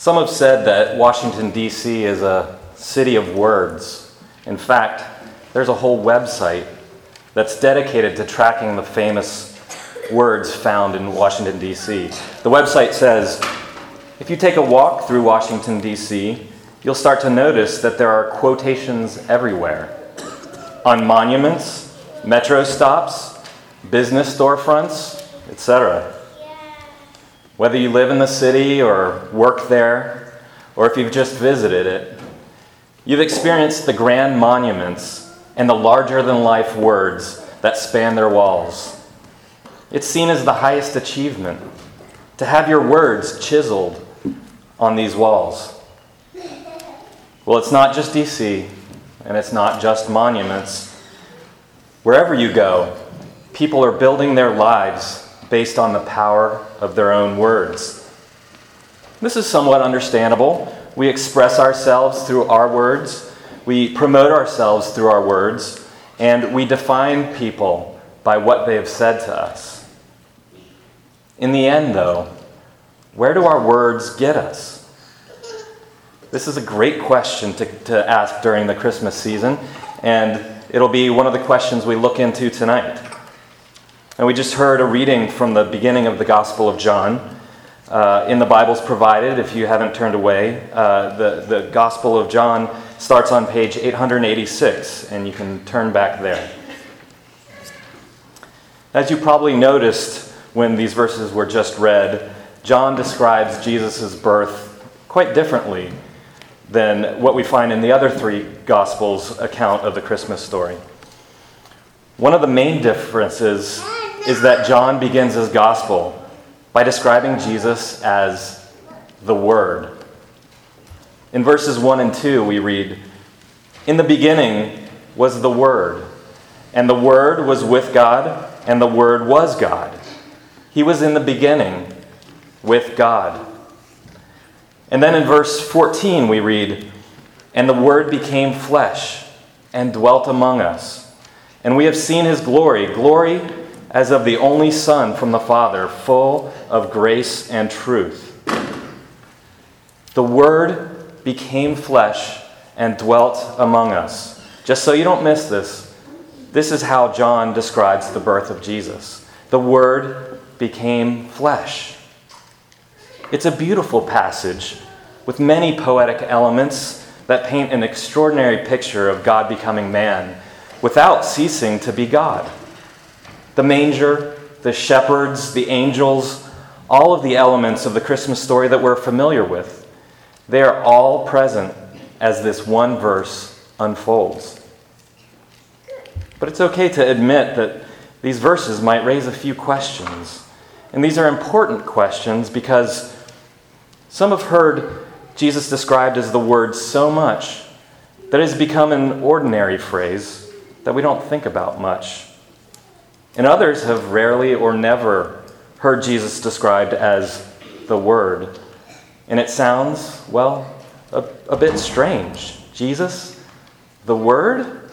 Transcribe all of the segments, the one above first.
Some have said that Washington, D.C. is a city of words. In fact, there's a whole website that's dedicated to tracking the famous words found in Washington, D.C. The website says if you take a walk through Washington, D.C., you'll start to notice that there are quotations everywhere on monuments, metro stops, business storefronts, etc. Whether you live in the city or work there, or if you've just visited it, you've experienced the grand monuments and the larger than life words that span their walls. It's seen as the highest achievement to have your words chiseled on these walls. Well, it's not just DC, and it's not just monuments. Wherever you go, people are building their lives based on the power of their own words. This is somewhat understandable. We express ourselves through our words, we promote ourselves through our words, and we define people by what they have said to us. In the end, though, where do our words get us? This is a great question to, to ask during the Christmas season, and it'll be one of the questions we look into tonight. And we just heard a reading from the beginning of the Gospel of John. Uh, in the Bibles provided, if you haven't turned away, uh, the, the Gospel of John starts on page 886, and you can turn back there. As you probably noticed when these verses were just read, John describes Jesus' birth quite differently than what we find in the other three Gospels' account of the Christmas story. One of the main differences is that John begins his Gospel by describing Jesus as the Word. In verses 1 and 2, we read, In the beginning was the Word, and the Word was with God, and the Word was God. He was in the beginning with God. And then in verse 14, we read, And the Word became flesh and dwelt among us. And we have seen his glory, glory as of the only Son from the Father, full of grace and truth. The Word became flesh and dwelt among us. Just so you don't miss this, this is how John describes the birth of Jesus. The Word became flesh. It's a beautiful passage with many poetic elements that paint an extraordinary picture of God becoming man without ceasing to be God. The manger, the shepherds, the angels, all of the elements of the Christmas story that we're familiar with, they are all present as this one verse unfolds. But it's okay to admit that these verses might raise a few questions. And these are important questions because some have heard Jesus described as the Word so much that it has become an ordinary phrase that we don't think about much. And others have rarely or never heard Jesus described as the Word. And it sounds, well, a, a bit strange. Jesus, the Word?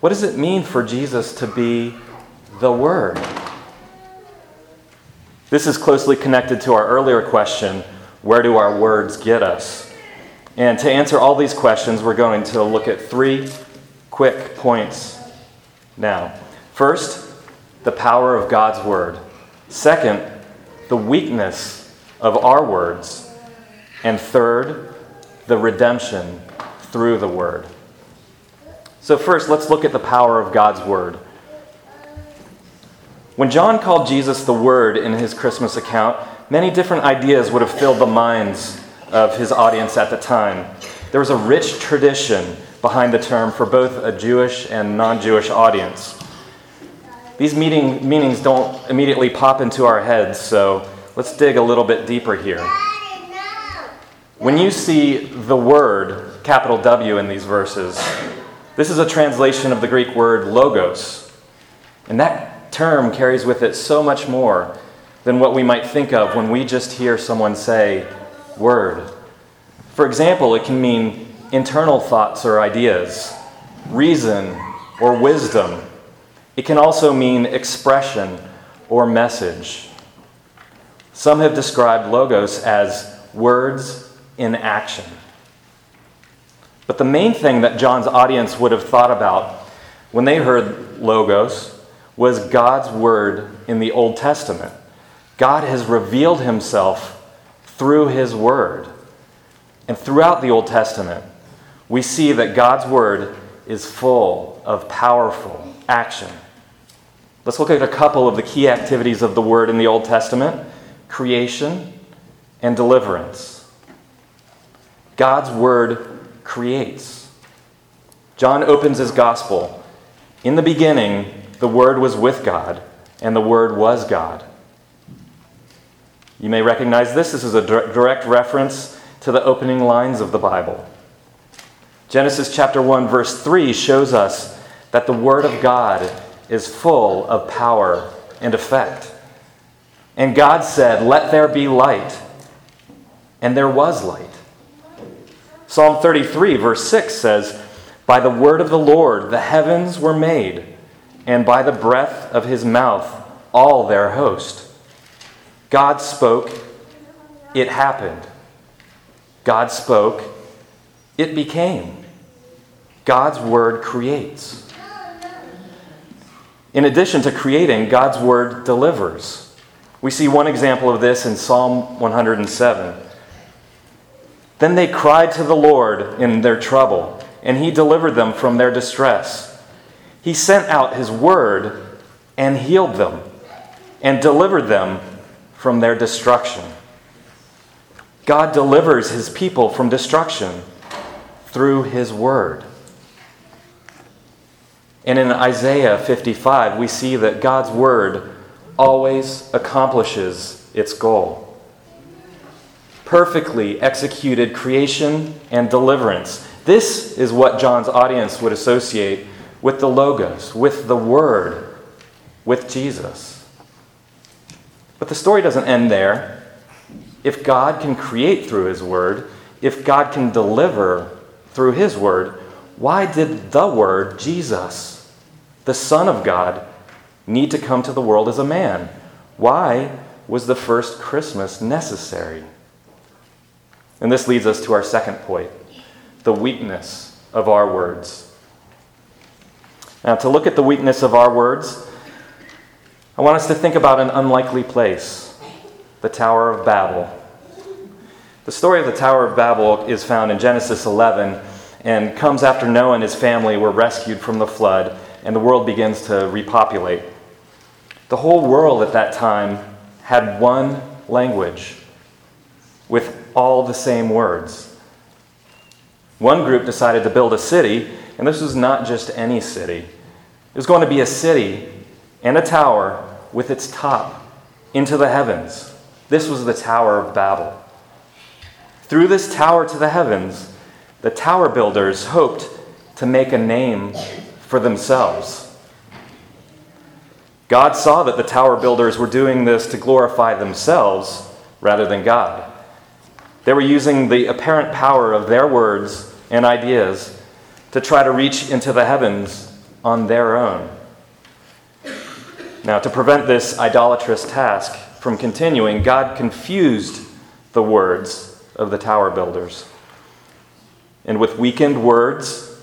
What does it mean for Jesus to be the Word? This is closely connected to our earlier question where do our words get us? And to answer all these questions, we're going to look at three quick points now. First, the power of God's word. Second, the weakness of our words. And third, the redemption through the word. So, first, let's look at the power of God's word. When John called Jesus the Word in his Christmas account, many different ideas would have filled the minds of his audience at the time. There was a rich tradition behind the term for both a Jewish and non Jewish audience. These meanings don't immediately pop into our heads, so let's dig a little bit deeper here. When you see the word, capital W, in these verses, this is a translation of the Greek word logos. And that term carries with it so much more than what we might think of when we just hear someone say, word. For example, it can mean internal thoughts or ideas, reason or wisdom. It can also mean expression or message. Some have described logos as words in action. But the main thing that John's audience would have thought about when they heard Logos was God's word in the Old Testament. God has revealed himself through his word. And throughout the Old Testament, we see that God's word is full of powerful action. Let's look at a couple of the key activities of the word in the Old Testament creation and deliverance. God's word creates. John opens his gospel. In the beginning, the Word was with God, and the Word was God. You may recognize this. This is a direct reference to the opening lines of the Bible. Genesis chapter 1, verse 3 shows us that the Word of God is full of power and effect. And God said, Let there be light. And there was light. Psalm 33, verse 6 says, By the word of the Lord the heavens were made, and by the breath of his mouth all their host. God spoke, it happened. God spoke, it became. God's word creates. In addition to creating, God's word delivers. We see one example of this in Psalm 107. Then they cried to the Lord in their trouble, and he delivered them from their distress. He sent out his word and healed them, and delivered them from their destruction. God delivers his people from destruction through his word. And in Isaiah 55, we see that God's word always accomplishes its goal perfectly executed creation and deliverance. This is what John's audience would associate with the Logos, with the Word, with Jesus. But the story doesn't end there. If God can create through His Word, if God can deliver through His Word, why did the Word, Jesus, the Son of God, need to come to the world as a man? Why was the first Christmas necessary? And this leads us to our second point the weakness of our words. Now, to look at the weakness of our words, I want us to think about an unlikely place the Tower of Babel. The story of the Tower of Babel is found in Genesis 11 and comes after Noah and his family were rescued from the flood and the world begins to repopulate. The whole world at that time had one language with all the same words. One group decided to build a city, and this was not just any city. It was going to be a city and a tower with its top into the heavens. This was the Tower of Babel. Through this tower to the heavens, the tower builders hoped to make a name for themselves. God saw that the tower builders were doing this to glorify themselves rather than God. They were using the apparent power of their words and ideas to try to reach into the heavens on their own. Now, to prevent this idolatrous task from continuing, God confused the words of the tower builders. And with weakened words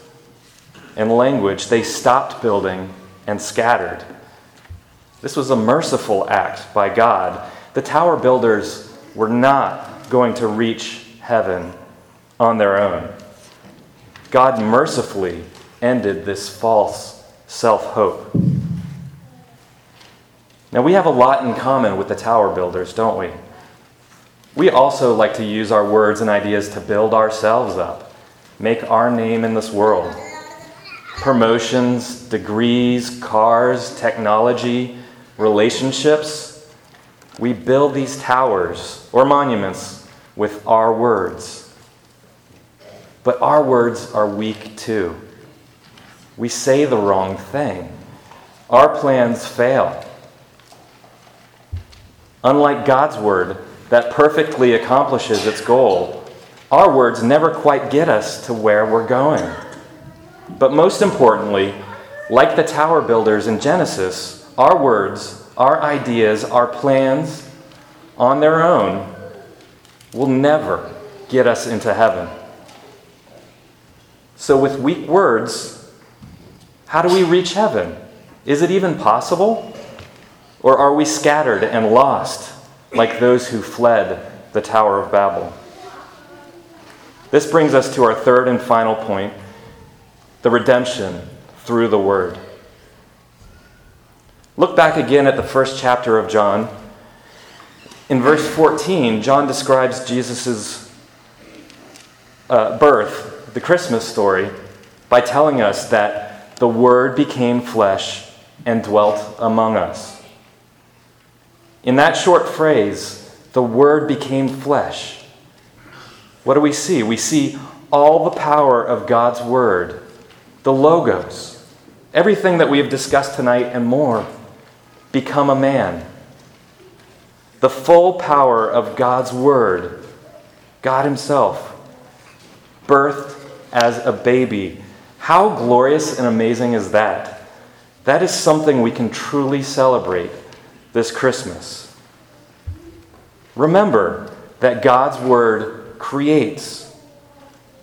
and language, they stopped building and scattered. This was a merciful act by God. The tower builders were not going to reach heaven on their own. God mercifully ended this false self hope. Now, we have a lot in common with the tower builders, don't we? We also like to use our words and ideas to build ourselves up, make our name in this world. Promotions, degrees, cars, technology, relationships. We build these towers or monuments with our words. But our words are weak too. We say the wrong thing. Our plans fail. Unlike God's word, that perfectly accomplishes its goal, our words never quite get us to where we're going. But most importantly, like the tower builders in Genesis, our words, our ideas, our plans on their own will never get us into heaven. So, with weak words, how do we reach heaven? Is it even possible? Or are we scattered and lost like those who fled the Tower of Babel? This brings us to our third and final point the redemption through the Word. Look back again at the first chapter of John. In verse 14, John describes Jesus' uh, birth, the Christmas story, by telling us that the Word became flesh and dwelt among us. In that short phrase, the Word became flesh. What do we see? We see all the power of God's Word, the Logos, everything that we have discussed tonight and more, become a man. The full power of God's Word, God Himself, birthed as a baby. How glorious and amazing is that? That is something we can truly celebrate this Christmas. Remember that God's Word creates.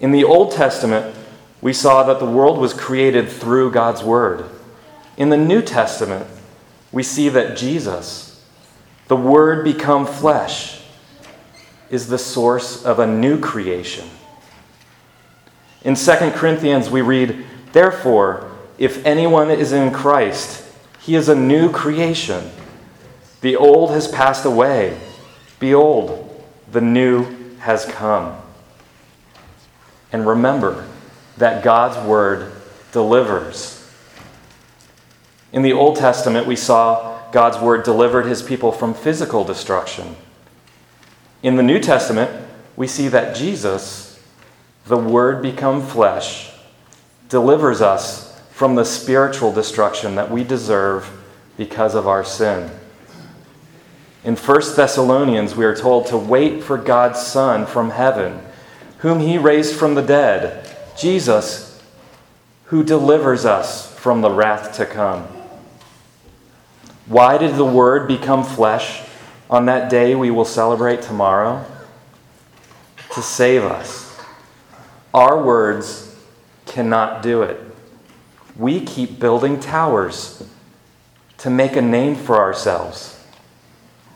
In the Old Testament, we saw that the world was created through God's Word. In the New Testament, we see that Jesus, the Word become flesh, is the source of a new creation. In 2 Corinthians, we read, Therefore, if anyone is in Christ, he is a new creation. The old has passed away. Behold, the new has come. And remember that God's word delivers. In the Old Testament, we saw God's word delivered his people from physical destruction. In the New Testament, we see that Jesus, the word become flesh, delivers us from the spiritual destruction that we deserve because of our sin. In 1 Thessalonians, we are told to wait for God's Son from heaven, whom he raised from the dead, Jesus, who delivers us from the wrath to come. Why did the Word become flesh on that day we will celebrate tomorrow? To save us. Our words cannot do it we keep building towers to make a name for ourselves,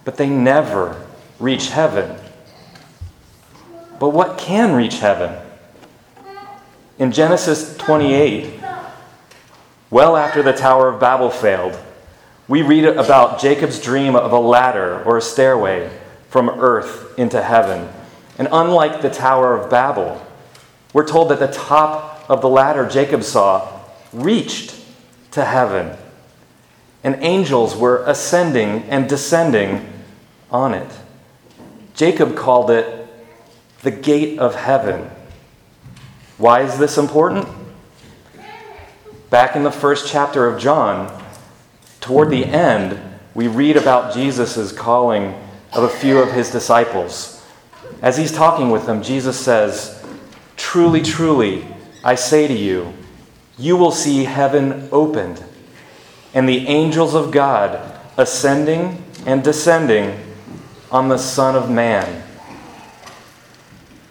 but they never reach heaven. But what can reach heaven? In Genesis 28, well after the Tower of Babel failed, we read about Jacob's dream of a ladder or a stairway from earth into heaven. And unlike the Tower of Babel, we're told that the top of the ladder Jacob saw reached to heaven, and angels were ascending and descending on it. Jacob called it the gate of heaven. Why is this important? Back in the first chapter of John, toward the end, we read about Jesus' calling of a few of his disciples. As he's talking with them, Jesus says, Truly, truly, I say to you, you will see heaven opened and the angels of God ascending and descending on the Son of Man.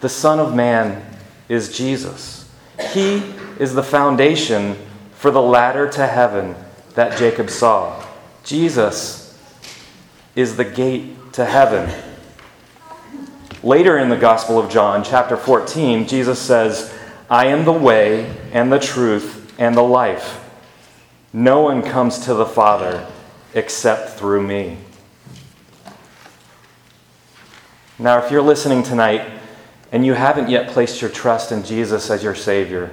The Son of Man is Jesus. He is the foundation for the ladder to heaven that Jacob saw. Jesus is the gate to heaven. Later in the Gospel of John, chapter 14, Jesus says, I am the way and the truth and the life. No one comes to the Father except through me. Now, if you're listening tonight and you haven't yet placed your trust in Jesus as your Savior,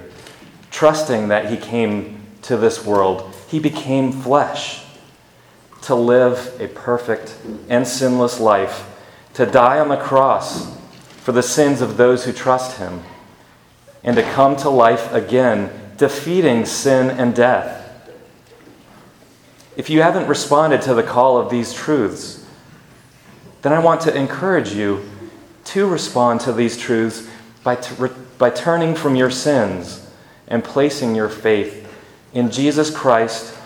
trusting that He came to this world, He became flesh to live a perfect and sinless life, to die on the cross for the sins of those who trust Him and to come to life again, defeating sin and death. If you haven't responded to the call of these truths, then I want to encourage you to respond to these truths by, t- by turning from your sins and placing your faith in Jesus Christ,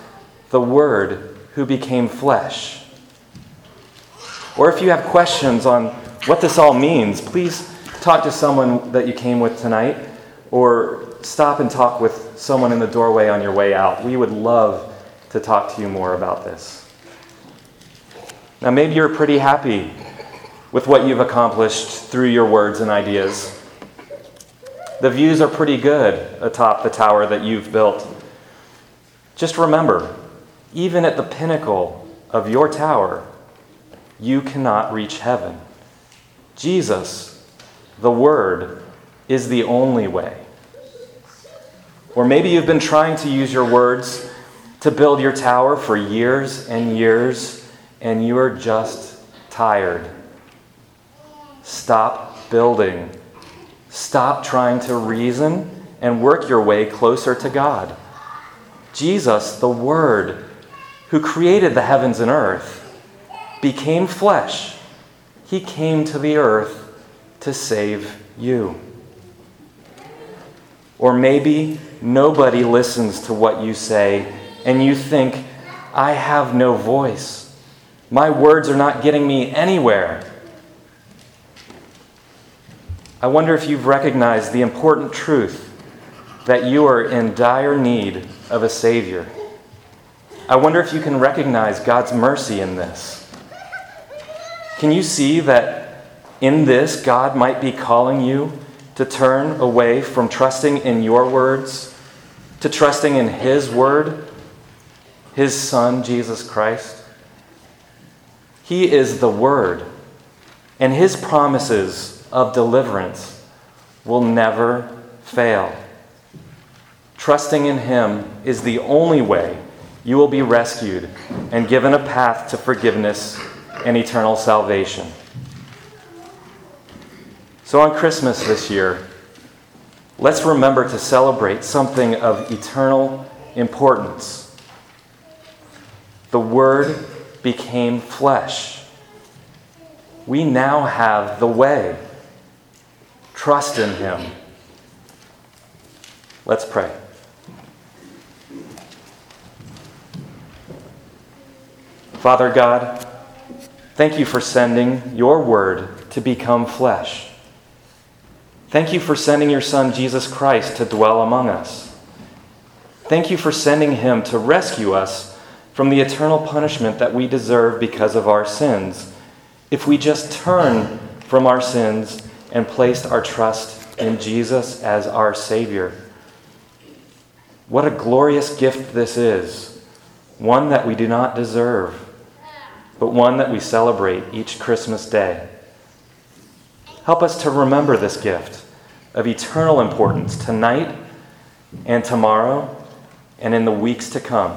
the Word who became flesh. Or if you have questions on what this all means, please talk to someone that you came with tonight, or stop and talk with someone in the doorway on your way out. We would love to talk to you more about this. Now, maybe you're pretty happy with what you've accomplished through your words and ideas. The views are pretty good atop the tower that you've built. Just remember, even at the pinnacle of your tower, you cannot reach heaven. Jesus, the Word, is the only way. Or maybe you've been trying to use your words to build your tower for years and years, and you are just tired. Stop building. Stop trying to reason and work your way closer to God. Jesus, the Word, who created the heavens and earth, became flesh. He came to the earth to save you. Or maybe nobody listens to what you say and you think, I have no voice. My words are not getting me anywhere. I wonder if you've recognized the important truth that you are in dire need of a Savior. I wonder if you can recognize God's mercy in this. Can you see that in this, God might be calling you to turn away from trusting in your words to trusting in His Word, His Son, Jesus Christ? He is the Word, and His promises of deliverance will never fail. Trusting in Him is the only way you will be rescued and given a path to forgiveness and eternal salvation. So, on Christmas this year, let's remember to celebrate something of eternal importance. The Word became flesh. We now have the way. Trust in Him. Let's pray. Father God, thank you for sending your word to become flesh. Thank you for sending your Son, Jesus Christ, to dwell among us. Thank you for sending him to rescue us from the eternal punishment that we deserve because of our sins, if we just turn from our sins and placed our trust in Jesus as our Savior. What a glorious gift this is, one that we do not deserve but one that we celebrate each Christmas day. Help us to remember this gift of eternal importance tonight and tomorrow and in the weeks to come.